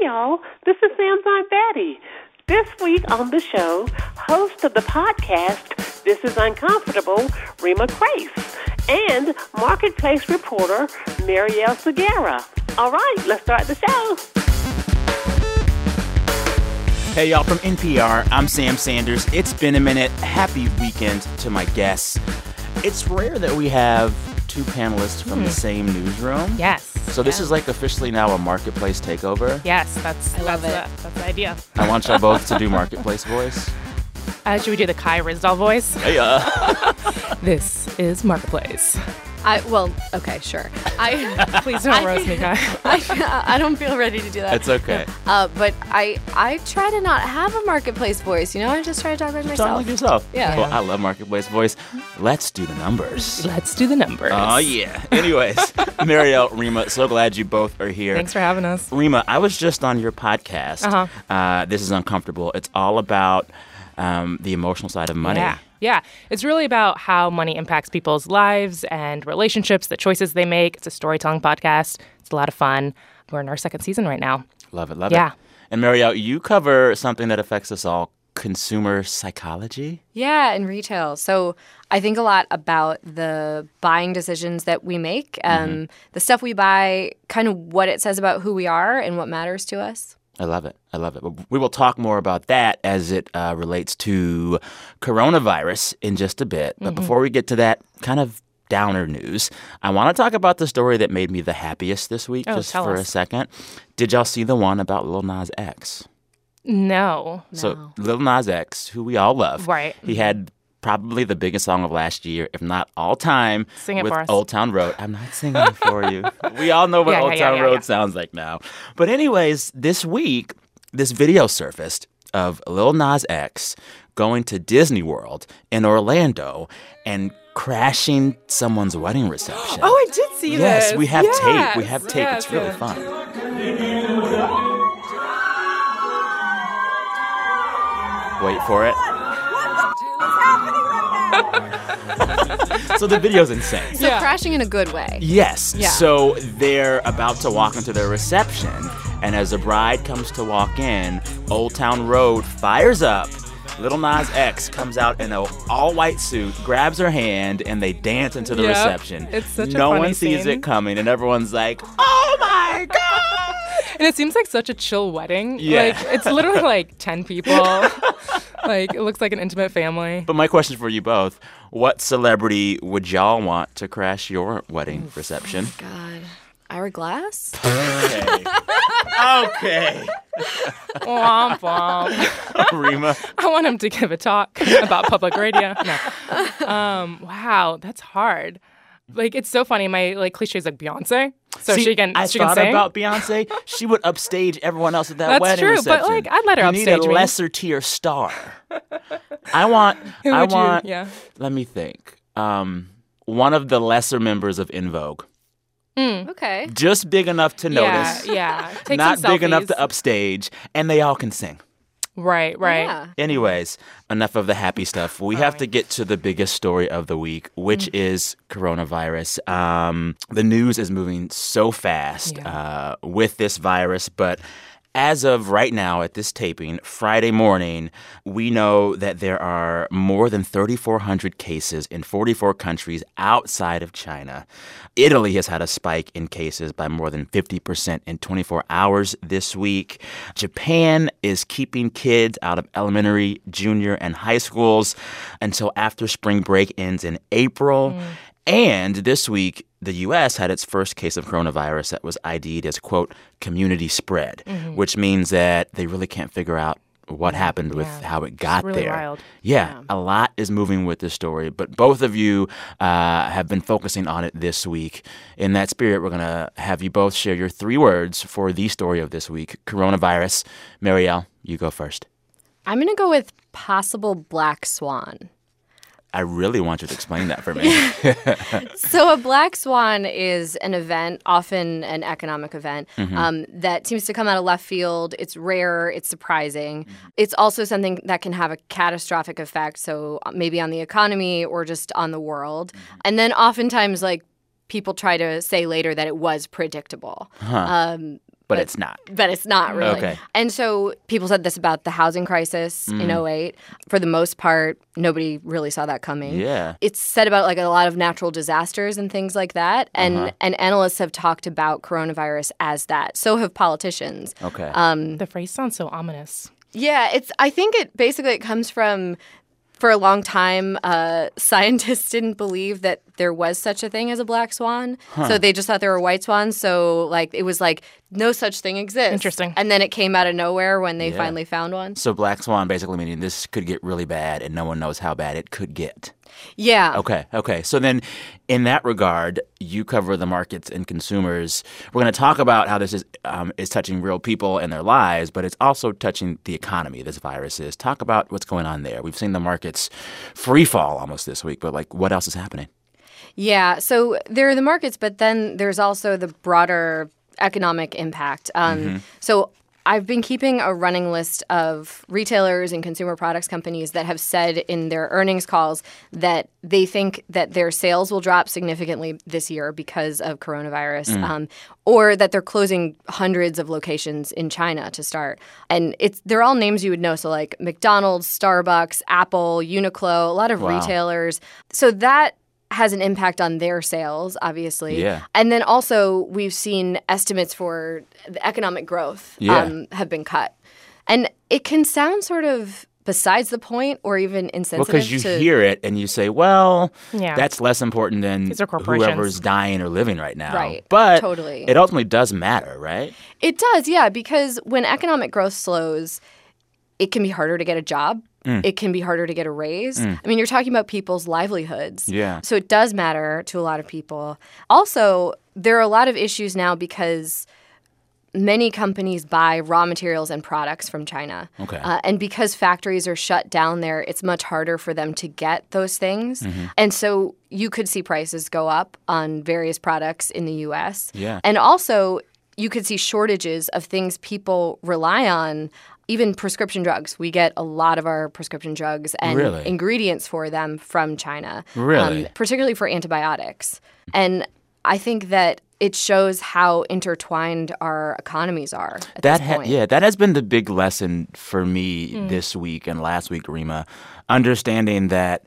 y'all. This is Sam's Aunt Betty. This week on the show, host of the podcast, This is Uncomfortable, Reema Khrais, and marketplace reporter, Marielle Segarra. All right, let's start the show. Hey, y'all, from NPR, I'm Sam Sanders. It's been a minute. Happy weekend to my guests. It's rare that we have two panelists from the same newsroom. Yes. So this is like officially now a marketplace takeover. Yes, that's I love that's, it. The, that's the idea. I want y'all both to do marketplace voice. Uh, should we do the Kai Ryssdal voice? Hey, uh, This is Marketplace. I well, okay, sure. I Please don't I roast me, think- I, I don't feel ready to do that. it's okay. Uh, but I I try to not have a marketplace voice. You know, I just try to talk like Talk myself. like yourself. Yeah. Well, I love marketplace voice. Let's do the numbers. Let's do the numbers. Oh, yeah. Anyways, Marielle, Reema, so glad you both are here. Thanks for having us. Reema, I was just on your podcast. Uh-huh. Uh, this is uncomfortable. It's all about um, the emotional side of money. Yeah. Yeah. It's really about how money impacts people's lives and relationships, the choices they make. It's a storytelling podcast. It's a lot of fun. We're in our second season right now. Love it, love Yeah. it. Yeah. And Marielle, you cover something that affects us all consumer psychology. Yeah, in retail. So I think a lot about the buying decisions that we make, um, the stuff we buy, kind of what it says about who we are and what matters to us. I love it. I love it. We will talk more about that as it uh, relates to coronavirus in just a bit. But before we get to that kind of downer news, I want to talk about the story that made me the happiest this week, Oh, just for a second. Did y'all see the one about Lil Nas X? No. So Lil Nas X, who we all love, Right. He had probably the biggest song of last year, if not all time, Sing it with for us. Old Town Road. I'm not singing it for you. We all know what Yeah, Old yeah, Town yeah, Road sounds like now. But anyways, this week, this video surfaced of Lil Nas X going to Disney World in Orlando and crashing someone's wedding reception. Oh, I did see that. yes, this. we have tape. We have tape. yes, it's really yes. fun. Wait for it. So the video's insane. So Yeah. crashing in a good way. Yes. Yeah. So they're about to walk into their reception, and as the bride comes to walk in, Old Town Road fires up. Little Nas X comes out in an all-white suit, grabs her hand, and they dance into the Yep. reception. It's such a no funny one sees scene. it coming, and everyone's like, "Oh my god!" And it seems like such a chill wedding. Yeah. Like it's literally like 10 people. like it looks like an intimate family. But my question for you both: What celebrity would y'all want to crash your wedding reception? God. Ira Glass? Okay. okay. womp womp. Reema. I want him to give a talk about public radio. No. Um, wow, that's hard. Like it's so funny. My like cliche is like Beyonce, so See, she can I she can thought sing. about Beyonce. She would upstage everyone else at that That's wedding true, but, like, I'd let her you upstage need a me. lesser tier star. I want. Who I would you- want. yeah. Let me think. Um, one of the lesser members of En Vogue, Okay. just big enough to notice, Yeah, yeah. Take not some big enough to upstage, and they all can sing. Right, right. Yeah. Anyways, enough of the happy stuff. We have to get to the biggest story of the week, which Mm. is coronavirus. Um, the news is moving so fast Yeah. uh, with this virus, but as of right now, at this taping, Friday morning, we know that there are more than 3,400 cases in 44 countries outside of China. Italy has had a spike in cases by more than 50% in 24 hours this week. Japan is keeping kids out of elementary, junior, and high schools until after spring break ends in April. Mm. And this week, the U.S. had its first case of coronavirus that was ID'd as, quote, community spread, which means that they really can't figure out what happened with Yeah. how it got really there. wild. Yeah, a lot is moving with this story, but both of you uh, have been focusing on it this week. In that spirit, we're going to have you both share your three words for the story of this week coronavirus. Marielle, you go first. I'm going to go with possible black swan. I really want you to explain that for me. So, a black swan is an event, often an economic event, um, that seems to come out of left field. It's rare, it's surprising. It's also something that can have a catastrophic effect, so uh, maybe on the economy or just on the world. And then, oftentimes, like people try to say later that it was predictable. Um, But it's not. But it's not really. Okay. And so people said this about the housing crisis in Mm. 08. For the most part, nobody really saw that coming. Yeah. It's said about like a lot of natural disasters and things like that. And Uh-huh. and analysts have talked about coronavirus as that. So have politicians. Okay. Um, The phrase sounds so ominous. Yeah, it's. I think it basically it comes from. For a long time, uh, scientists didn't believe that there was such a thing as a black swan. So they just thought there were white swans. So like it was like no such thing exists. Interesting. And then it came out of nowhere when they Yeah. finally found one. so black swan basically meaning this could get really bad and no one knows how bad it could get. Yeah. Okay, okay. So then, in that regard, you cover the markets and consumers. We're going to talk about how this is um, is touching real people and their lives, but it's also touching the economy. This virus is. Talk about what's going on there. We've seen the markets free fall almost this week, but like, what else is happening? Yeah. So there are the markets, but then there's also the broader economic impact. Um, So I've been keeping a running list of retailers and consumer products companies that have said in their earnings calls that they think that their sales will drop significantly this year because of coronavirus, um, or that they're closing hundreds of locations in China to start. And it's they're all names you would know. So like McDonald's, Starbucks, Apple, Uniqlo, a lot of Wow. retailers. So that has an impact on their sales, obviously. Yeah. And then also, we've seen estimates for the economic growth Yeah. um, have been cut. And it can sound sort of besides the point or even Well, insensitive because you to. hear it and you say, "Well, Yeah. that's less important than These are corporations. whoever's dying or living right now." Right. But Totally. it ultimately does matter, right? It does, yeah, because when economic growth slows, it can be harder to get a job. Mm. It can be harder to get a raise. I mean, you're talking about people's livelihoods. Yeah. So it does matter to a lot of people. Also, there are a lot of issues now because many companies buy raw materials and products from China. Okay. Uh, and because factories are shut down there, it's much harder for them to get those things. Mm-hmm. And so you could see prices go up on various products in the US. Yeah. And also, you could see shortages of things people rely on. Even prescription drugs. We get a lot of our prescription drugs and Really? ingredients for them from China. um, Really? particularly for antibiotics. And I think that it shows how intertwined our economies are at that ha- yeah that has been the big lesson for me Mm. this week and last week rima understanding that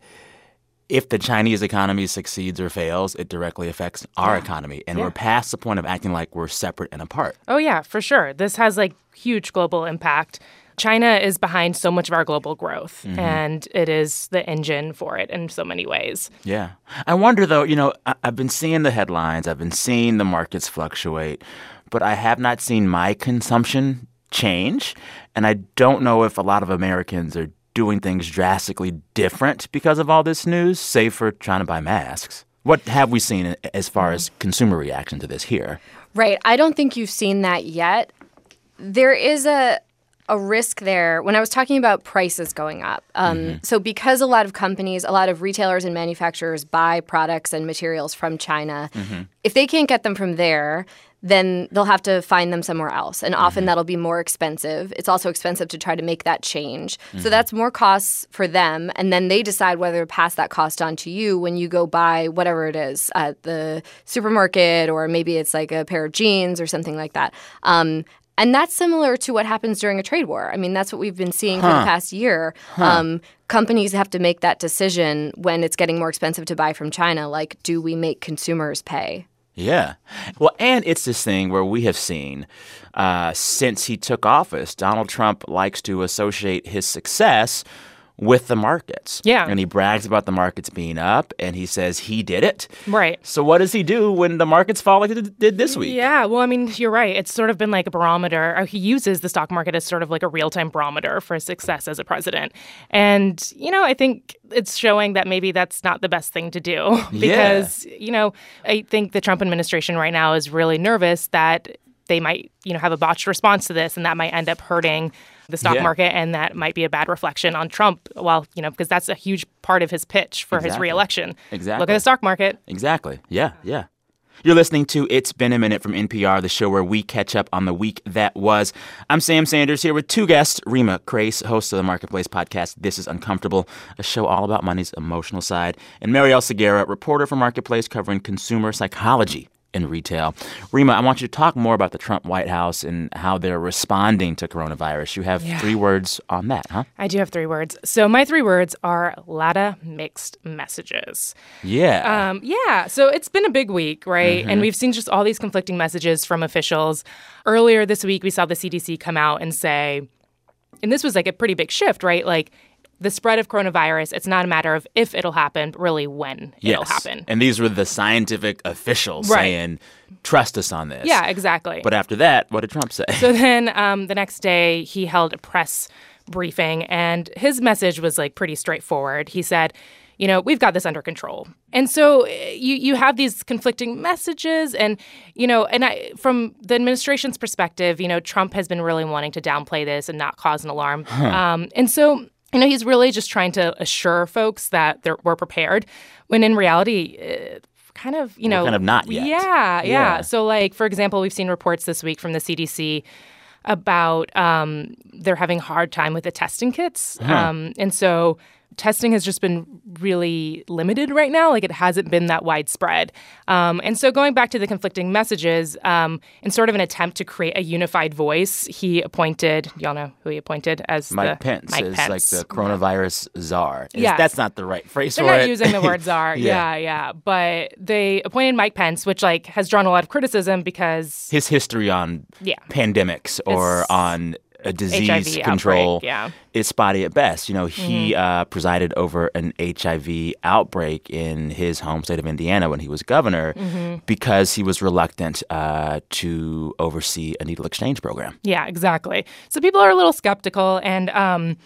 if the chinese economy succeeds or fails it directly affects our economy and we're past the point of acting like we're separate and apart Oh, yeah, for sure. This has like huge global impact. China is behind so much of our global growth, mm-hmm. and it is the engine for it in so many ways. yeah i wonder though you know I- i've been seeing the headlines i've been seeing the markets fluctuate but i have not seen my consumption change and i don't know if a lot of americans are doing things drastically different because of all this news save for trying to buy masks what have we seen as far mm-hmm. as consumer reaction to this here Right. I don't think you've seen that yet. There is a a risk there when I was talking about prices going up. Um, mm-hmm. So, because a lot of companies, a lot of retailers and manufacturers buy products and materials from China, mm-hmm. if they can't get them from there, then they'll have to find them somewhere else. And often that'll be more expensive. It's also expensive to try to make that change. So, that's more costs for them. And then they decide whether to pass that cost on to you when you go buy whatever it is at the supermarket, or maybe it's like a pair of jeans or something like that. Um, and that's similar to what happens during a trade war. I mean, that's what we've been seeing for the past year. Um, companies have to make that decision when it's getting more expensive to buy from China. Like, do we make consumers pay? Yeah. Well, and it's this thing where we have seen uh, since he took office, Donald Trump likes to associate his success with the markets. Yeah. And he brags about the markets being up and he says he did it. Right. So, what does he do when the markets fall like it did this week? Yeah, well, I mean, you're right. It's sort of been like a barometer. He uses the stock market as sort of like a real time barometer for success as a president. And, you know, I think it's showing that maybe that's not the best thing to do because, you know, I think the Trump administration right now is really nervous that they might, you know, have a botched response to this and that might end up hurting the stock Yeah. market and that might be a bad reflection on Trump. Well, you know, because that's a huge part of his pitch for his reelection. Exactly. Look at the stock market. Exactly. Yeah, yeah. You're listening to It's Been a Minute from NPR, the show where we catch up on the week that was. I'm Sam Sanders here with two guests Reema Khrais, host of the Marketplace podcast This is Uncomfortable, a show all about money's emotional side, and Marielle Segarra, reporter for Marketplace covering consumer psychology in retail. Reema, I want you to talk more about the Trump White House and how they're responding to coronavirus. You have Yeah. three words on that, huh? I do have three words. So my three words are a lot of mixed messages. Yeah. Um, yeah, so it's been a big week, right? And we've seen just all these conflicting messages from officials. Earlier this week, we saw the CDC come out and say, and this was like a pretty big shift, right? Like the spread of coronavirus, it's not a matter of if it'll happen, but really when it'll happen. And these were the scientific officials Right. saying, trust us on this. yeah, exactly. But after that, what did Trump say? So then um, the next day, he held a press briefing, and his message was like pretty straightforward. He said, you know, we've got this under control. And so eh, you you have these conflicting messages and you know, and I from the administration's perspective, you know, Trump has been really wanting to downplay this and not cause an alarm. Um, and so you know, he's really just trying to assure folks that they're, we're prepared, when in reality, uh, kind of, you know, kind of not yet. Yeah, yeah, Yeah. So, like for example, we've seen reports this week from the CDC about um, they're having a hard time with the testing kits, um, and so testing has just been really limited right now. Like it hasn't been that widespread. Um, and so going back to the conflicting messages, um, in sort of an attempt to create a unified voice, he appointed. Y'all know who he appointed as Mike the Pence Mike is Pence. like the coronavirus czar. Is- Yes. That's not the right phrase They're for not it. using the word czar. Yeah. yeah, yeah. But they appointed Mike Pence, which like has drawn a lot of criticism because His history on Yeah. pandemics or on a disease HIV control outbreak, yeah. Mm-hmm. is spotty at best. You know, he uh, presided over an HIV outbreak in his home state of Indiana when he was governor Mm-hmm. because he was reluctant uh, to oversee a needle exchange program. Yeah, exactly. So people are a little skeptical, and um,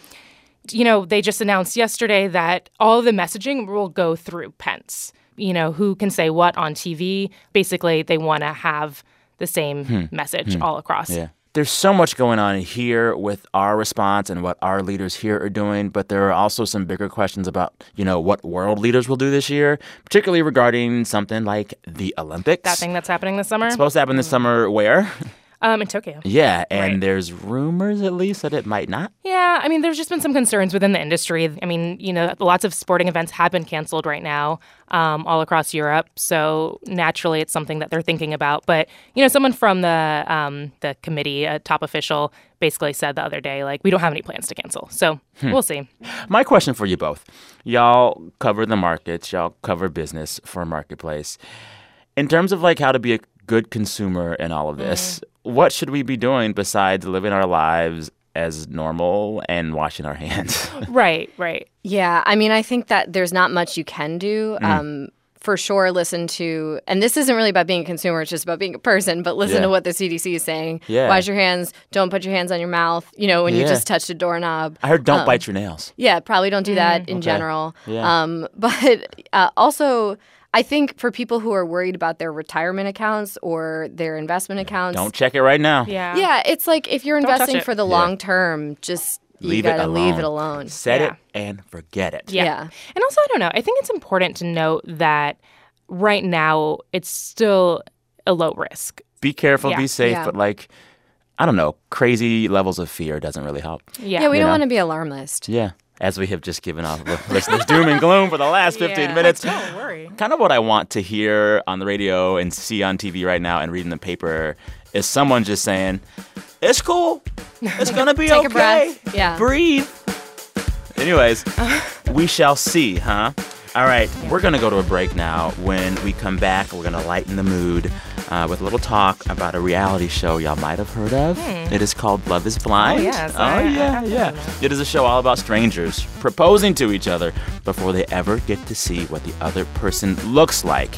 you know, they just announced yesterday that all the messaging will go through Pence. You know, who can say what on TV? Basically, they want to have the same message all across. Yeah. There's so much going on here with our response and what our leaders here are doing, but there are also some bigger questions about, you know, what world leaders will do this year, particularly regarding something like the Olympics. That thing that's happening this summer, supposed to happen this summer where? um, in Tokyo. yeah, and Right. there's rumors at least that it might not. Yeah, I mean, there's just been some concerns within the industry. I mean, you know, lots of sporting events have been canceled right now um, all across Europe. So naturally, it's something that they're thinking about. But you know, someone from the um, the committee, a top official, basically said the other day, like, we don't have any plans to cancel. So we'll see. My question for you both. Y'all cover the markets, y'all cover business for Marketplace. In terms of like how to be a good consumer in all of this, what should we be doing besides living our lives as normal and washing our hands? right, right. Yeah, I mean, I think that there's not much you can do. Mm. Um, for sure, listen to, and this isn't really about being a consumer, it's just about being a person, but listen Yeah. to what the CDC is saying. Yeah. Wash your hands, don't put your hands on your mouth, you know, when you just touched a doorknob. I heard don't Um, bite your nails. Yeah, probably don't do that in Okay. general. Yeah. Um, but uh, also, I think for people who are worried about their retirement accounts or their investment accounts, Don't check it right now. Yeah. yeah, it's like if you're Don't investing for the Yeah. long term, just you Leave it gotta alone. leave it alone. Set it and forget it. Yeah. Yeah. And also, I don't know. I think it's important to note that right now it's still a low risk. Be careful, Yeah. be safe, Yeah. but like, I don't know, crazy levels of fear doesn't really help. Yeah. Yeah, we You don't know? want to be alarmist. Yeah. As we have just given off listeners doom and gloom for the last 15 Yeah. minutes. Don't worry. Kind of what I want to hear on the radio and see on TV right now and read in the paper is someone just saying, It's cool. It's going to be Take okay. a breath. Yeah. Breathe. Anyways, we shall see, huh? All right, we're going to go to a break now. When we come back, we're going to lighten the mood uh, with a little talk about a reality show y'all might have heard of. It is called Love is Blind. Oh, yes, Oh, I- yeah, yeah. It is a show all about strangers proposing to each other before they ever get to see what the other person looks like.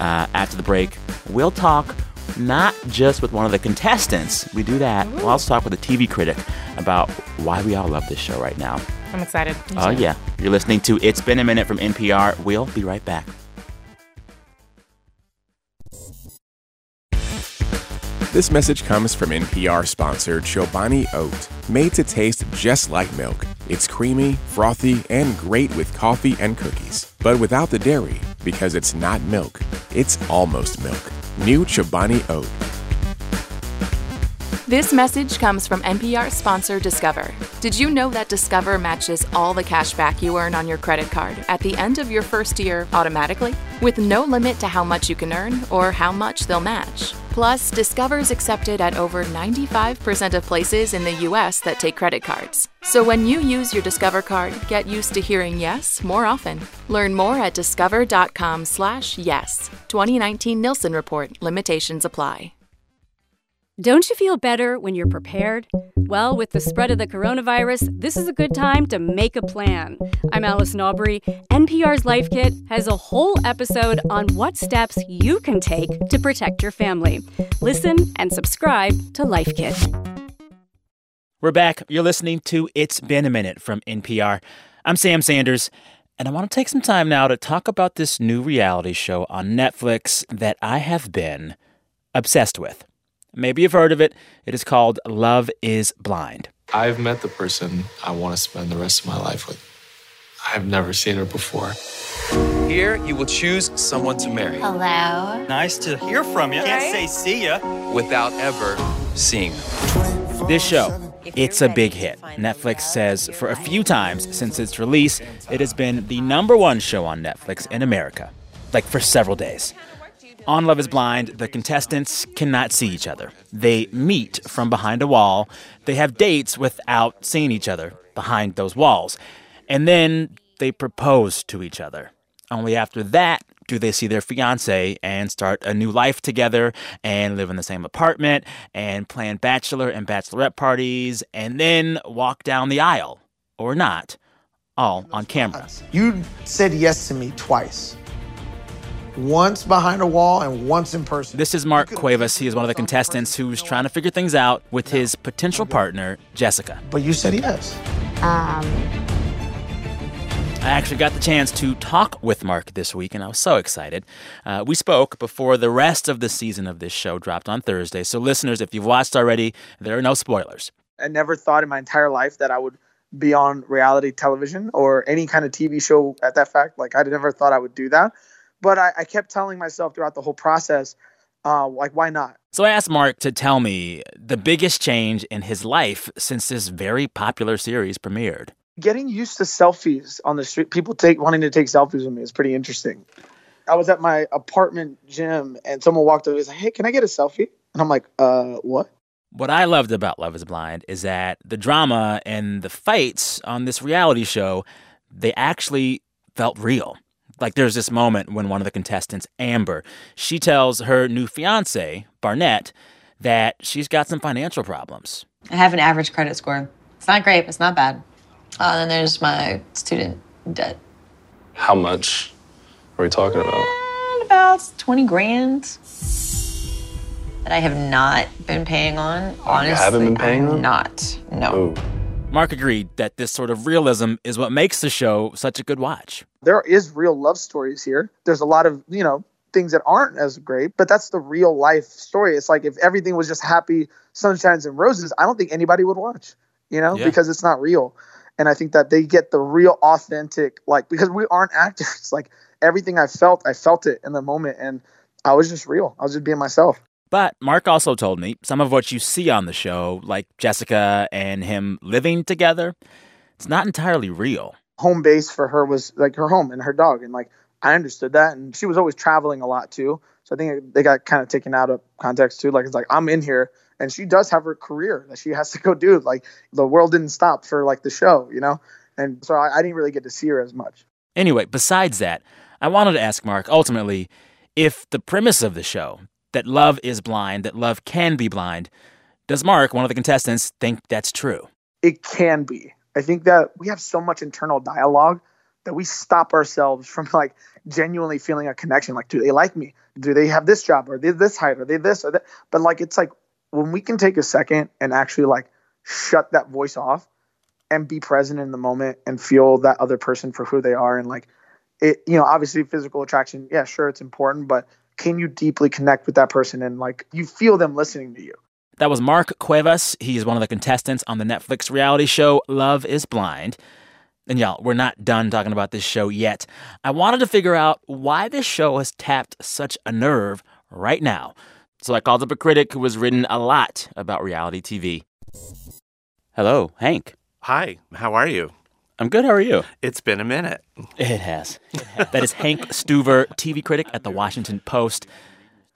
Uh, after the break, we'll talk not just with one of the contestants. We do that. We'll also talk with a TV critic about why we all love this show right now. I'm excited. Oh, yeah. You're listening to It's Been a Minute from NPR. We'll be right back. This message comes from NPR sponsored Chobani Oat, made to taste just like milk. It's creamy, frothy, and great with coffee and cookies, but without the dairy because it's not milk. It's almost milk. New Chobani Oat. This message comes from NPR sponsor Discover. Did you know that Discover matches all the cash back you earn on your credit card at the end of your first year automatically? With no limit to how much you can earn or how much they'll match. Plus, Discover is accepted at over 95% of places in the US that take credit cards. So when you use your Discover card, get used to hearing yes more often. Learn more at discover.com/yes. 2019 Nielsen report. Limitations apply. Don't you feel better when you're prepared? Well, with the spread of the coronavirus, this is a good time to make a plan. I'm Allison Aubrey. NPR's Life Kit has a whole episode on what steps you can take to protect your family. Listen and subscribe to Life Kit. We're back. You're listening to It's Been a Minute from NPR. I'm Sam Sanders, and I want to take some time now to talk about this new reality show on Netflix that I have been obsessed with. Maybe you've heard of it. It is called Love is Blind. I've met the person I want to spend the rest of my life with. I've never seen her before. Here, you will choose someone to marry. Hello. Nice to hear from you. Can't say see ya. Without ever seeing them. This show, it's a big hit. Netflix says for a few times since its release, it has been the number one show on Netflix in America, like for several days. On Love is Blind, the contestants cannot see each other. They meet from behind a wall. They have dates without seeing each other behind those walls. And then they propose to each other. Only after that do they see their fiance and start a new life together and live in the same apartment and plan bachelor and bachelorette parties and then walk down the aisle or not, all on camera. You said yes to me twice once behind a wall and once in person. This is Mark Cuevas. He is one of the contestants who's trying to figure things out with his potential partner, Jessica. But you said yes. Um. I actually got the chance to talk with Mark this week, and I was so excited. Uh, we spoke before the rest of the season of this show dropped on Thursday. So, listeners, if you've watched already, there are no spoilers. I never thought in my entire life that I would be on reality television or any kind of TV show at that fact. Like, I never thought I would do that. But I, I kept telling myself throughout the whole process, uh, like, why not? So I asked Mark to tell me the biggest change in his life since this very popular series premiered. Getting used to selfies on the street, people take wanting to take selfies with me is pretty interesting. I was at my apartment gym and someone walked over and was like, Hey, can I get a selfie? And I'm like, uh, what? What I loved about Love is Blind is that the drama and the fights on this reality show, they actually felt real. Like there's this moment when one of the contestants, Amber, she tells her new fiance, Barnett, that she's got some financial problems. I have an average credit score. It's not great, but it's not bad. Uh, then there's my student debt. How much are we talking about? And about 20 grand that I have not been paying on. Honestly, you haven't been paying I'm on? Not. No. Ooh. Mark agreed that this sort of realism is what makes the show such a good watch. There is real love stories here. There's a lot of, you know, things that aren't as great, but that's the real life story. It's like if everything was just happy, sunshines and roses, I don't think anybody would watch, you know, Yeah. because it's not real. And I think that they get the real authentic, like, because we aren't actors. Like everything I felt, I felt it in the moment. And I was just real. I was just being myself. But Mark also told me some of what you see on the show, like Jessica and him living together, it's not entirely real. home base for her was like her home and her dog and like i understood that and she was always traveling a lot too. So i think they got kind of taken out of context too. Like it's like i'm in here and she does have her career that she has to go do. Like the world didn't stop for like the show you know? And so i, I didn't really get to see her as much. Anyway, besides that, I wanted to ask Mark ultimately if the premise of the show, that love is blind, that love can be blind, does Mark, one of the contestants, think that's true? it can be. I think that we have so much internal dialogue that we stop ourselves from like genuinely feeling a connection like do they like me? Do they have this job? Are they this height? Are they this or that? But like it's like when we can take a second and actually like shut that voice off and be present in the moment and feel that other person for who they are and like it you know obviously physical attraction yeah sure it's important but can you deeply connect with that person and like you feel them listening to you That was Mark Cuevas. He is one of the contestants on the Netflix reality show Love is Blind. And y'all, we're not done talking about this show yet. I wanted to figure out why this show has tapped such a nerve right now. So I called up a critic who has written a lot about reality TV. Hello, Hank. Hi, how are you? I'm good. How are you? It's been a minute. It has. that is Hank Stuever, TV critic at the Washington Post.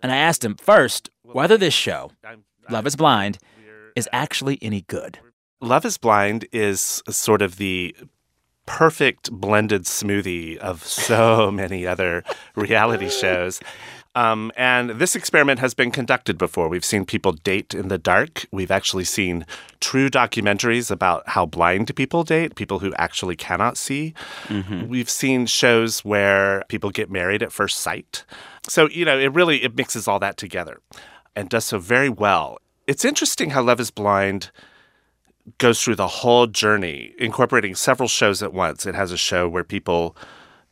And I asked him first whether this show, Love is Blind, is actually any good. Love is Blind is sort of the perfect blended smoothie of so many other reality shows. Um, and this experiment has been conducted before. We've seen people date in the dark. We've actually seen true documentaries about how blind people date, people who actually cannot see. Mm-hmm. We've seen shows where people get married at first sight. So, you know, it really it mixes all that together and does so very well. It's interesting how Love is Blind goes through the whole journey, incorporating several shows at once. It has a show where people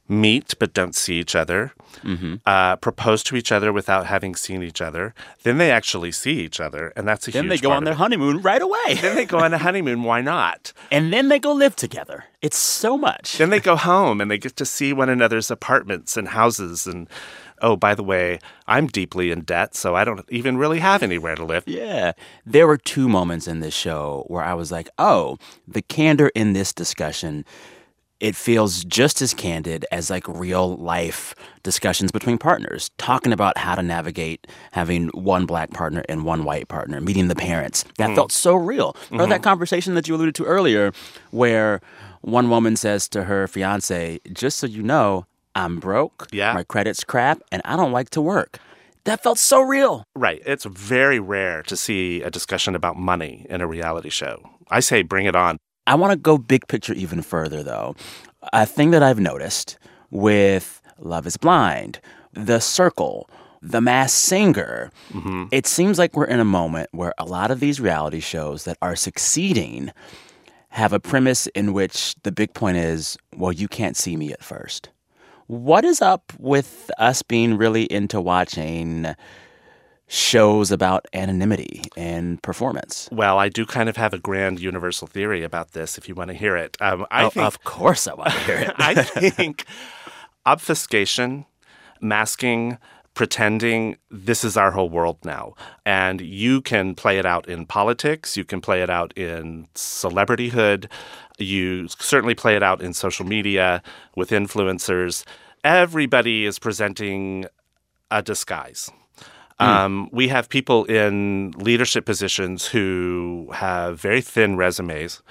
meet but don't see each other, mm-hmm. uh, propose to each other without having seen each other. Then they actually see each other, and that's a then huge. Then they go on their honeymoon right away. then they go on a honeymoon. Why not? And then they go live together. It's so much. Then they go home and they get to see one another's apartments and houses and. Oh, by the way, I'm deeply in debt, so I don't even really have anywhere to live. Yeah. There were two moments in this show where I was like, oh, the candor in this discussion it feels just as candid as like real life discussions between partners, talking about how to navigate having one black partner and one white partner, meeting the parents. That mm. felt so real. Mm-hmm. Or that conversation that you alluded to earlier, where one woman says to her fiance, Just so you know, I'm broke, yeah. my credit's crap, and I don't like to work. That felt so real. Right. It's very rare to see a discussion about money in a reality show. I say bring it on. I want to go big picture even further, though. A thing that I've noticed with Love is Blind, The Circle, The Masked Singer, mm-hmm. it seems like we're in a moment where a lot of these reality shows that are succeeding have a premise in which the big point is, well, you can't see me at first. What is up with us being really into watching shows about anonymity and performance. Well, I do kind of have a grand universal theory about this if you want to hear it. Um, I oh, think, of course, I want to hear it. I think obfuscation, masking, pretending this is our whole world now. And you can play it out in politics, you can play it out in celebrityhood, you certainly play it out in social media with influencers. Everybody is presenting a disguise. Mm. Um, we have people in leadership positions who have very thin resumes.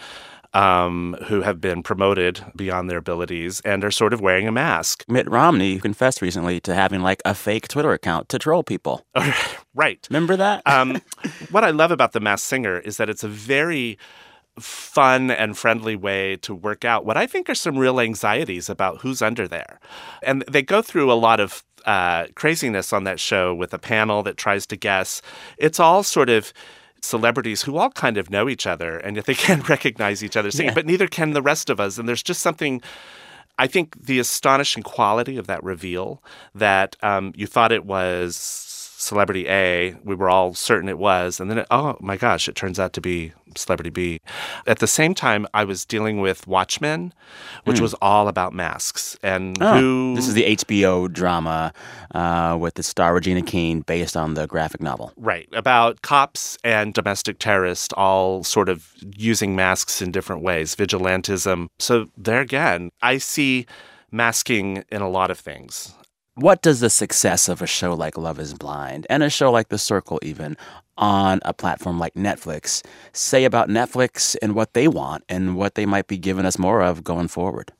Um, who have been promoted beyond their abilities and are sort of wearing a mask. Mitt Romney confessed recently to having like a fake Twitter account to troll people. right. Remember that? um, what I love about The Masked Singer is that it's a very fun and friendly way to work out what I think are some real anxieties about who's under there. And they go through a lot of uh, craziness on that show with a panel that tries to guess. It's all sort of celebrities who all kind of know each other and yet they can't recognize each other singing, yeah. but neither can the rest of us. And there's just something. I think the astonishing quality of that reveal that um, you thought it was celebrity A. We were all certain it was. And then, it, oh my gosh, it turns out to be celebrity B. At the same time, I was dealing with Watchmen, which mm. was all about masks. And oh, who. This is the HBO drama uh, with the star Regina King based on the graphic novel. Right. About cops and domestic terrorists all sort of using masks in different ways, vigilantism. So there again, I see masking in a lot of things what does the success of a show like Love is Blind and a show like The Circle, even on a platform like Netflix, say about Netflix and what they want and what they might be giving us more of going forward?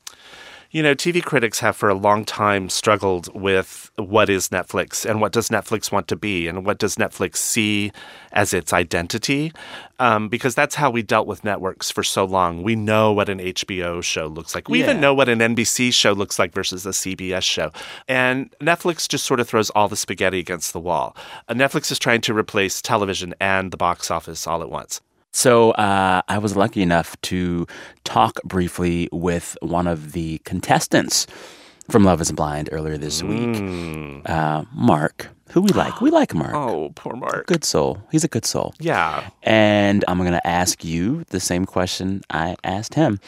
You know, TV critics have for a long time struggled with what is Netflix and what does Netflix want to be and what does Netflix see as its identity, um, because that's how we dealt with networks for so long. We know what an HBO show looks like. We yeah. even know what an NBC show looks like versus a CBS show. And Netflix just sort of throws all the spaghetti against the wall. Uh, Netflix is trying to replace television and the box office all at once. So uh, I was lucky enough to talk briefly with one of the contestants from Love Is Blind earlier this mm. week, uh, Mark, who we like. We like Mark. Oh, poor Mark. Good soul. He's a good soul. Yeah. And I'm going to ask you the same question I asked him.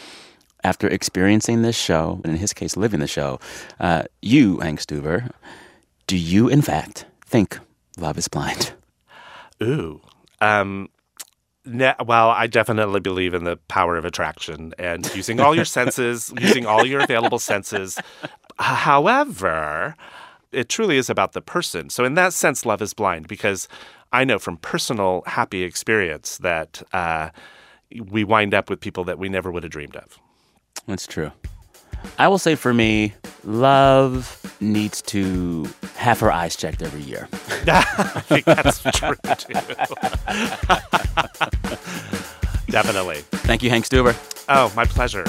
After experiencing this show, and in his case, living the show, uh, you, Hank Stuever, do you in fact think Love is Blind? Ooh. Um, ne- well, I definitely believe in the power of attraction and using all your senses, using all your available senses. However, it truly is about the person. So, in that sense, love is blind because I know from personal happy experience that uh, we wind up with people that we never would have dreamed of. That's true. I will say for me, love needs to have her eyes checked every year. I think that's true too. Definitely. Thank you, Hank Stuever. Oh, my pleasure.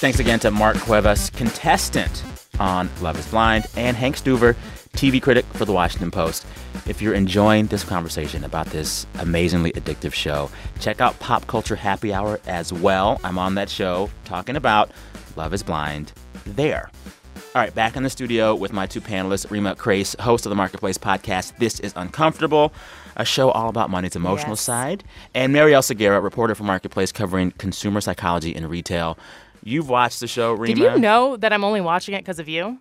Thanks again to Mark Cuevas, contestant on Love is Blind, and Hank Stuever, TV critic for The Washington Post. If you're enjoying this conversation about this amazingly addictive show, check out Pop Culture Happy Hour as well. I'm on that show talking about Love is Blind there. All right, back in the studio with my two panelists, Reema Khrais, host of the Marketplace podcast, This is Uncomfortable, a show all about money's emotional Yes. side, and Marielle Segarra, reporter for Marketplace covering consumer psychology and retail. You've watched the show, Reema. Did you know that I'm only watching it because of you?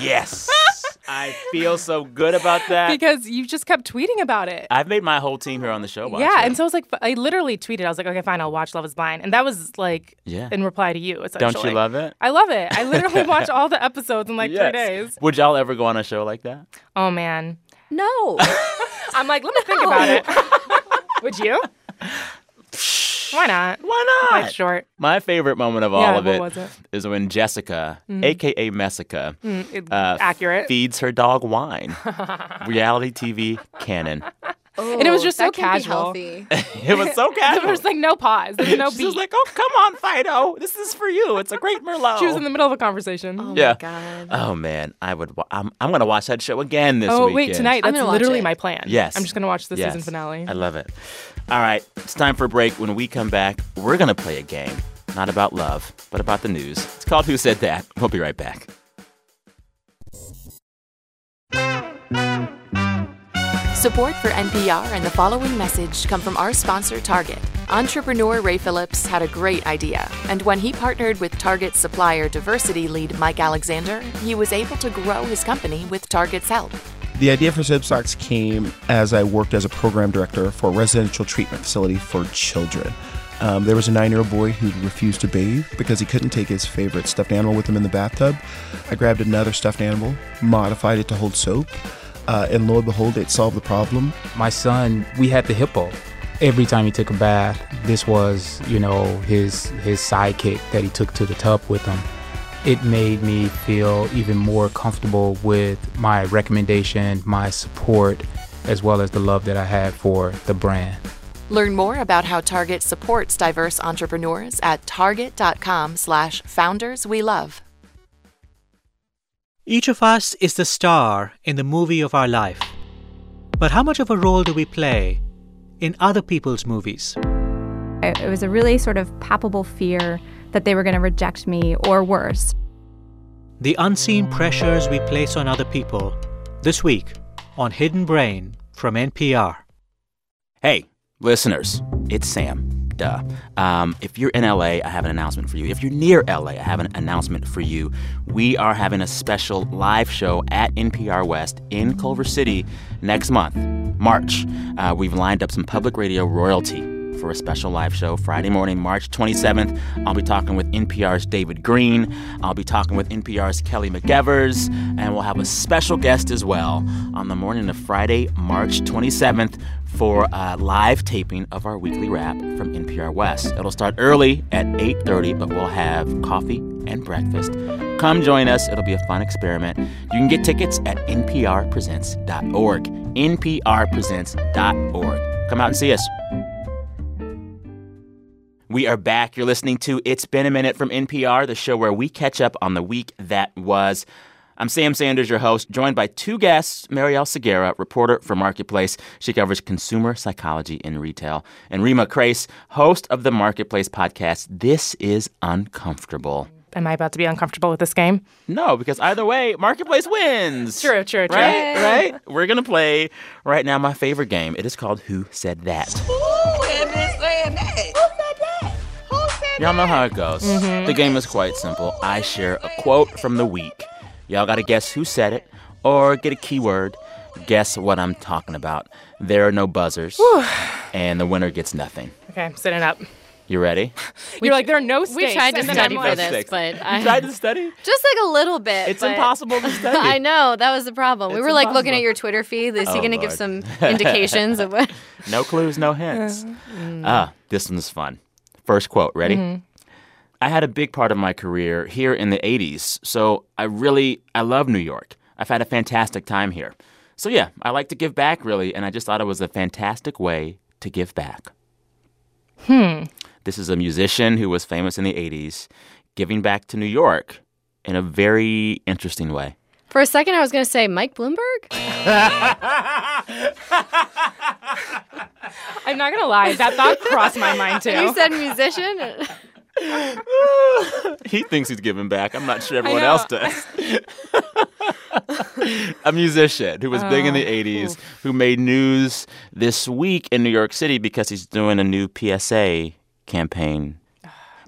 Yes. I feel so good about that. Because you just kept tweeting about it. I've made my whole team here on the show watch yeah, it. and so I was like, I literally tweeted. I was like, okay, fine, I'll watch Love Is Blind, and that was like, Yeah. in reply to you. Essentially. Don't you love it? I love it. I literally watch all the episodes in like Yes. three days. Would y'all ever go on a show like that? Oh man, No. I'm like, let me think about it. Would you? Why not? Why not? Life's short. My favorite moment of all Yeah, of what it was it? is when Jessica, Mhm. aka Messica, Mm, it- uh, accurate. feeds her dog wine. Reality TV canon. And it was oh, just so that can't be casual. It was so casual. there was like no pause. There was no She beat. was like, "Oh, come on, Fido. This is for you. It's a great Merlot." she was in the middle of a conversation. Oh yeah. my god. Oh man, I would. Wa- I'm. I'm gonna watch that show again this oh weekend. wait, tonight. I'm That's watch literally it. my plan. Yes. I'm just gonna watch the Yes. season finale. I love it. All right, it's time for a break. When we come back, we're going to play a game, not about love, but about the news. It's called Who Said That? We'll be right back. Support for NPR and the following message come from our sponsor, Target. Entrepreneur Ray Phillips had a great idea, and when he partnered with Target supplier diversity lead Mike Alexander, he was able to grow his company with Target's help. The idea for Zipsocks came as I worked as a program director for a residential treatment facility for children. Um, there was a nine year old boy who refused to bathe because he couldn't take his favorite stuffed animal with him in the bathtub. I grabbed another stuffed animal, modified it to hold soap, uh, and lo and behold, it solved the problem. My son, we had the hippo. Every time he took a bath, this was, you know, his his sidekick that he took to the tub with him. It made me feel even more comfortable with my recommendation, my support, as well as the love that I had for the brand. Learn more about how Target supports diverse entrepreneurs at target.com slash founders we love. Each of us is the star in the movie of our life. But how much of a role do we play in other people's movies? It it was a really sort of palpable fear that they were going to reject me or worse. The unseen pressures we place on other people. This week on Hidden Brain from NPR. Hey, listeners, it's Sam. Um, if you're in LA, I have an announcement for you. If you're near LA, I have an announcement for you. We are having a special live show at NPR West in Culver City next month, March. Uh, we've lined up some public radio royalty for a special live show Friday morning, March 27th. I'll be talking with NPR's David Greene. I'll be talking with NPR's Kelly McEvers. And we'll have a special guest as well on the morning of Friday, March 27th for a live taping of our weekly wrap from NPR West. It'll start early at 8:30, but we'll have coffee and breakfast. Come join us. It'll be a fun experiment. You can get tickets at nprpresents.org. nprpresents.org. Come out and see us. We are back. You're listening to It's Been a Minute from NPR, the show where we catch up on the week that was. I'm Sam Sanders, your host, joined by two guests Marielle Segarra, reporter for Marketplace. She covers consumer psychology in retail. And Reema Khrais, host of the Marketplace podcast. This is uncomfortable. Am I about to be uncomfortable with this game? No, because either way, Marketplace wins. True, true, true. Right? Right? We're going to play right now my favorite game. It is called Who Said That? Y'all know how it goes. Mhm. The game is quite simple. I share a quote from the week. Y'all got to guess who said it or get a keyword. guess what I'm talking about. There are no buzzers, and the winner gets nothing. Okay, I'm sitting up. You ready? You're like, there are no stakes. We tried to and then study I'm for like- this, Stakes. but You I tried to study? just like a little bit. It's but- impossible to study. I know that was the problem. we It's were like looking impossible. at your Twitter feed. Is he Oh, going to give Lord. some indications of what? No clues, no hints. Mm. Ah, this one's fun. First quote, ready? I had a big part of my career here in the 80s, so I really I love New York. I've had a fantastic time here. So yeah, I like to give back really, and I just thought it was a fantastic way to give back. Hmm. This is a musician who was famous in the 80s giving back to New York in a very interesting way. For a second, I was going to say Mike Bloomberg. I'm not gonna lie, that thought crossed my mind too. And you said musician. he thinks he's giving back. I'm not sure everyone else does. a musician who was big in the Oh, 80s who made news this week in New York City because he's doing a new PSA campaign.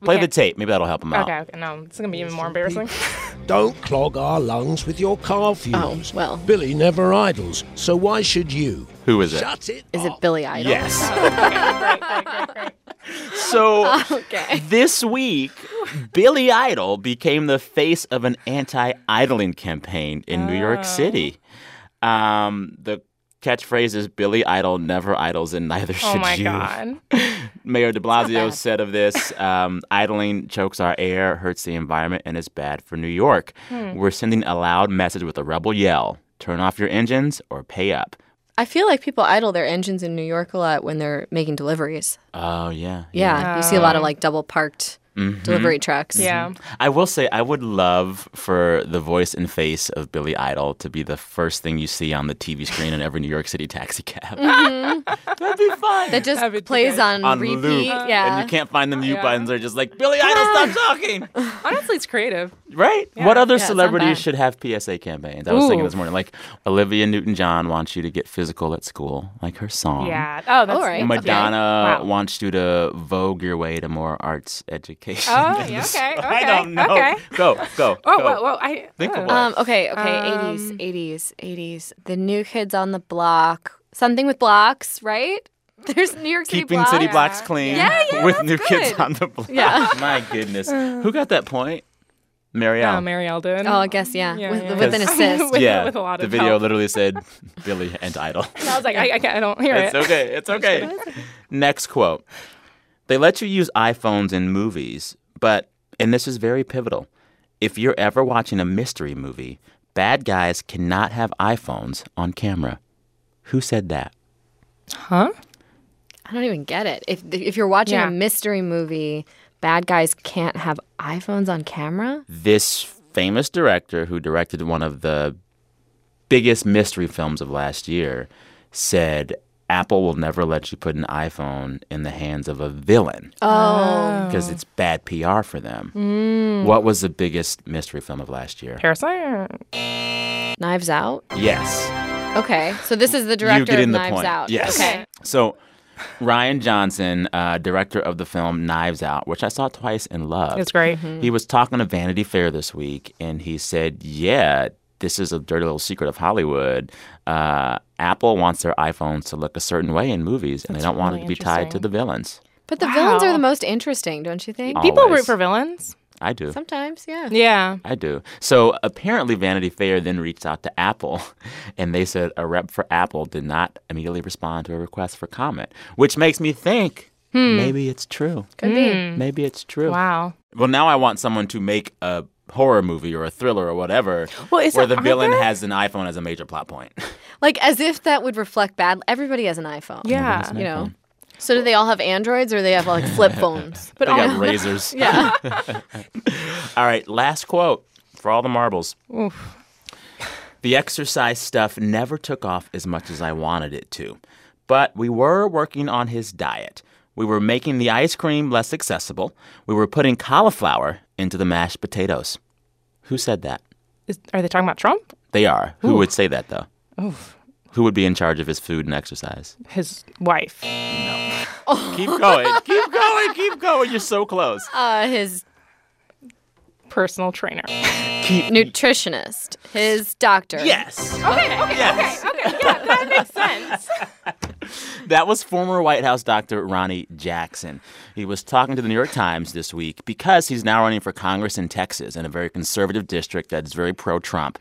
Play the can't- tape. Maybe that'll help him out. Okay, okay, no, it's gonna be even more embarrassing. Don't clog our lungs with your car fumes. Oh, well. Billy never idles, so why should you? Who is it? Shut it. Is it Billy Idol? Yes. great, great, great, great. So okay. this week, Billy Idol became the face of an anti-idling campaign in New York City. Um, the catchphrase is "Billy Idol never idles, and neither should Oh my you." god. Mayor De Blasio said of this, um, idling chokes our air, hurts the environment, and is bad for New York. Hmm. We're sending a loud message with a rebel yell: turn off your engines or pay up. I feel like people idle their engines in New York a lot when they're making deliveries. Oh yeah, Yeah, you see a lot of Um, like double parked Mhm. delivery trucks. Yeah. I will say, I would love for the voice and face of Billy Idol to be the first thing you see on the TV screen in every New York City taxi cab. Mhm. That'd be fun. That just That'd plays on, on repeat. loop. Yeah. And you can't find the mute Yeah. buttons. They're just like, Billy Idol, stop talking. Honestly, it's creative. Right? Yeah. What other Yeah, celebrities should have PSA campaigns? I was thinking this morning, like Olivia Newton John wants you to get physical at school, like her song. Yeah. Oh, that's All right. Madonna Wow. wants you to vogue your way to more arts education. Oh, yeah, the okay, song. I okay, don't know. okay. Go, go. Oh, go. whoa, whoa, I Think of one. Um, okay, okay, Um, 80s, 80s, 80s. The new kids on the block. Something with blocks, right? There's New York City Keeping blocks. city blocks clean Yeah, yeah, with that's new kids on the block. Yeah. My goodness. Who got that point? Marielle. Oh, Marielle did. Oh, I guess, yeah. Yeah, with, yeah. with an 'Cause- assist. With- yeah, with a lot of the of video help. literally said Billy and Idol. And I was like, I, I, can't, I don't hear It's it. okay. It's okay. Next quote. They let you use iPhones in movies, but, and this is very pivotal, if you're ever watching a mystery movie, bad guys cannot have iPhones on camera. Who said that? Huh? I don't even get it. If if you're watching Yeah. a mystery movie, bad guys can't have iPhones on camera? This famous director who directed one of the biggest mystery films of last year said Apple will never let you put an iPhone in the hands of a villain Oh. because it's bad PR for them. Mm. What was the biggest mystery film of last year? Parasite? Knives Out? Yes. Okay. So this is the you director get of the Knives point. Out. Yes. Okay. So Rian Johnson, uh, director of the film Knives Out, which I saw twice and loved. It's great. Mm-hmm. He was talking to Vanity Fair this week, and he said, "Yeah, this is a dirty little secret of Hollywood. Uh, Apple wants their iPhones to look a certain way in movies, and That's they don't want it to be tied to the villains." But the villains are the most interesting, don't you think? People root for villains. I do. Sometimes, yeah. Yeah. I do. So apparently, Vanity Fair then reached out to Apple, and they said a rep for Apple did not immediately respond to a request for comment, which makes me think hmm. maybe it's true. Could be. Hmm. Maybe it's true. Wow. Well, now I want someone to make a horror movie or a thriller or whatever Well, where it- the villain there? has an iPhone as a major plot point. Like as if that would reflect bad. Everybody has an iPhone. Yeah. You know. So do they all have Androids or they have like flip phones? But they got razors. Yeah. all right, last quote for all the marbles. Oof. The exercise stuff never took off as much as I wanted it to. But we were working on his diet. We were making the ice cream less accessible. We were putting cauliflower into the mashed potatoes. Who said that? Is, are they talking about Trump? They are. Who would say that, though? Oof. Who would be in charge of his food and exercise? His wife. No. keep going. Keep going. Keep going. You're so close. Uh his personal trainer. Nutritionist. His doctor. Yes. Okay, okay, Yes. okay, okay. Yeah, that makes sense. That was former White House Dr. Ronny Jackson. He was talking to the New York Times this week because he's now running for Congress in Texas in a very conservative district that's very pro Trump.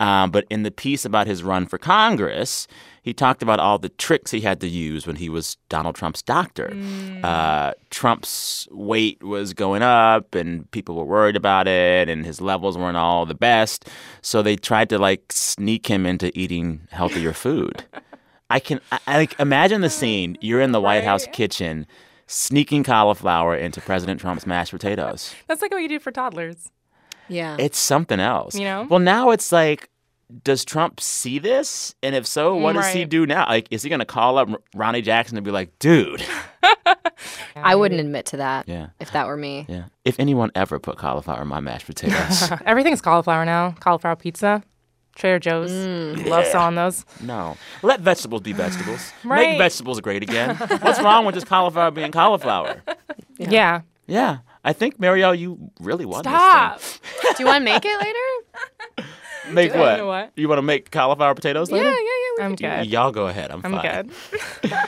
Um, but in the piece about his run for Congress, he talked about all the tricks he had to use when he was Donald Trump's doctor. Uh, Trump's weight was going up, and people were worried about it, and his levels weren't all the best. So they tried to like sneak him into eating healthier food. I can I, I, like imagine the scene. You're in the White House kitchen, sneaking cauliflower into President Trump's mashed potatoes. That's like what you do for toddlers. Yeah. It's something else. You know? Well, now it's like, does Trump see this? And if so, what does he do now? Like, is he going to call up Ronny Jackson and be like, dude? I wouldn't admit to that Yeah. if that were me. Yeah. If anyone ever put cauliflower in my mashed potatoes, Everything's cauliflower now. Cauliflower pizza. Trader Joe's. Mm. Love selling those. no. Let vegetables be vegetables. Right. Make vegetables great again. What's wrong with just cauliflower being cauliflower? Yeah. Yeah. I think, Marielle, you really want Stop. this Do you want to make it later? Thing. Make what? You know what? You want to make cauliflower potatoes later? yeah, yeah. I'm Y- good. Y'all go ahead. I'm, I'm fine. good.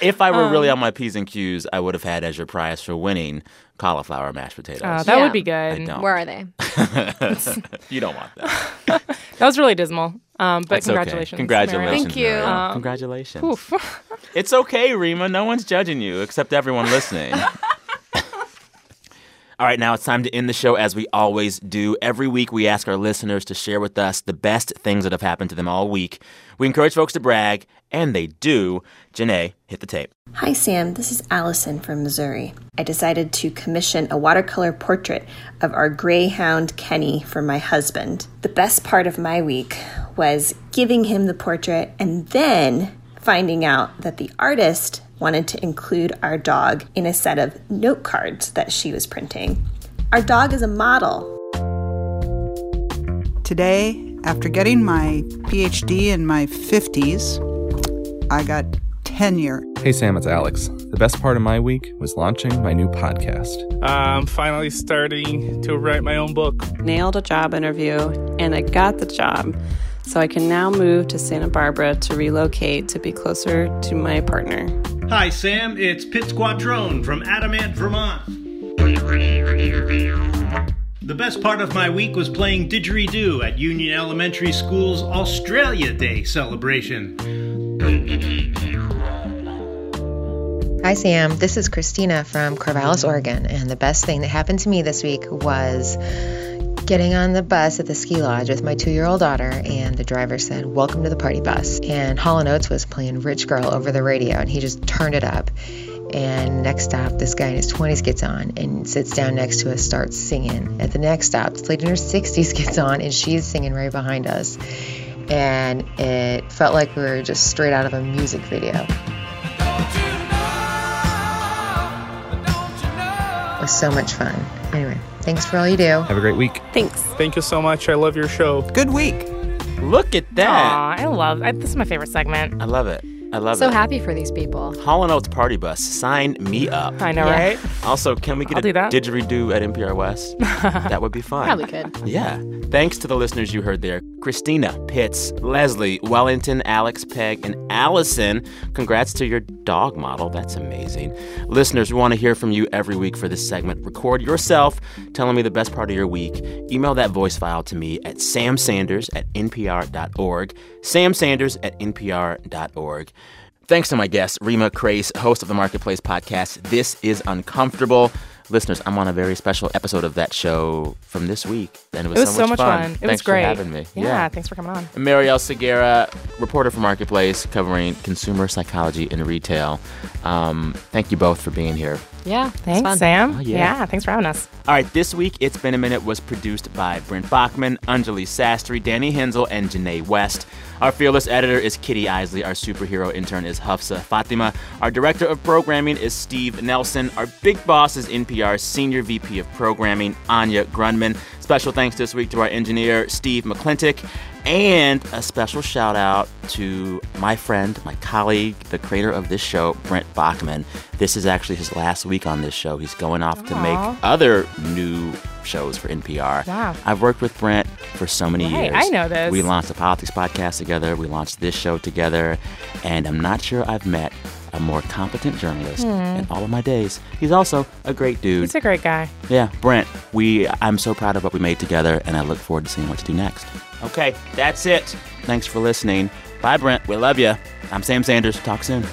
If I were really Um, on my P's and Q's, I would have had as your prize for winning cauliflower mashed potatoes. Uh, that Yeah. would be good. I don't. Where are they? you don't want that. That was really dismal. Um, but That's okay. congratulations. Congratulations. Thank you. Marielle. Um, Congratulations. Oof. It's okay, Reema. No one's judging you except everyone listening. All right, now it's time to end the show as we always do. Every week, we ask our listeners to share with us the best things that have happened to them all week. We encourage folks to brag, and they do. Janae, hit the tape. Hi, Sam. This is Allison from Missouri. I decided to commission a watercolor portrait of our greyhound Kenny for my husband. The best part of my week was giving him the portrait and then finding out that the artist wanted to include our dog in a set of note cards that she was printing. Our dog is a model. Today, after getting my PhD in my 50s, I got tenure. Hey Sam, it's Alex. The best part of my week was launching my new podcast. I'm finally starting to write my own book. nailed a job interview and I got the job. So I can now move to Santa Barbara to relocate to be closer to my partner. Hi, Sam. It's Pit Squadron from Adamant, Vermont. The best part of my week was playing Didgeridoo at Union Elementary School's Australia Day celebration. Hi, Sam. This is Christina from Corvallis, Oregon. And the best thing that happened to me this week was getting on the bus at the ski lodge with my two year old daughter. And the driver said, Welcome to the party bus. And Hall & Oates was playing Rich Girl over the radio, and he just turned it up. And next stop, this guy in his 20s gets on and sits down next to us, starts singing. At the next stop, this lady in her 60s gets on, and she's singing right behind us. And it felt like we were just straight out of a music video. It was so much fun. Anyway, thanks for all you do. Have a great week. Thanks. Thank you so much. I love your show. Good week. Look at that. Aw, I love I, this is my favorite segment. I love it. I love so it. So happy for these people. Hall & Oates Party Bus. Sign me up. I know, Yeah. right? Also, can we get I'll a do that. didgeridoo at NPR West? that would be fun. Probably could. Yeah. Thanks to the listeners you heard there Christina, Pitts, Leslie, Wellington, Alex, Peg, and Allison. Congrats to your dog model. That's amazing. Listeners, we want to hear from you every week for this segment. Record yourself telling me the best part of your week. Email that voice file to me at samsanders at npr.org. Samsanders at npr.org. Thanks to my guest, Reema Khrais, host of the Marketplace podcast. This is Uncomfortable. Listeners, I'm on a very special episode of that show from this week, and it was, It was so much fun. It thanks was great. for having me. Yeah, thanks for coming on. And Marielle Segarra, reporter for Marketplace, covering consumer psychology in retail. Um, thank you both for being here. Yeah. Thanks, Sam. Oh, yeah. yeah. thanks for having us. All right, this week, It's Been a Minute was produced by Brent Baughman, Anjali Sastry, Danny Hensel, and Janae West. Our fearless editor is Kitty Eisele. Our superhero intern is Hafsa Fatima. Our director of programming is Steve Nelson. Our big boss is NPR's senior VP of programming, Anya Grundmann. Special thanks this week to our engineer, Steve McClintock. And a special shout out to my friend, my colleague, the creator of this show, Brent Baughman. This is actually his last week on this show. He's going off to make other new shows for NPR. Wow. I've worked with Brent for so many Right, years. I know this. We launched a politics podcast together. We launched this show together. And I'm not sure I've met a more competent journalist Hmm. in all of my days. He's also a great dude. He's a great guy. Yeah, Brent, we I'm so proud of what we made together and I look forward to seeing what you do next. Okay, that's it. Thanks for listening. Bye Brent. We love you. I'm Sam Sanders. Talk soon.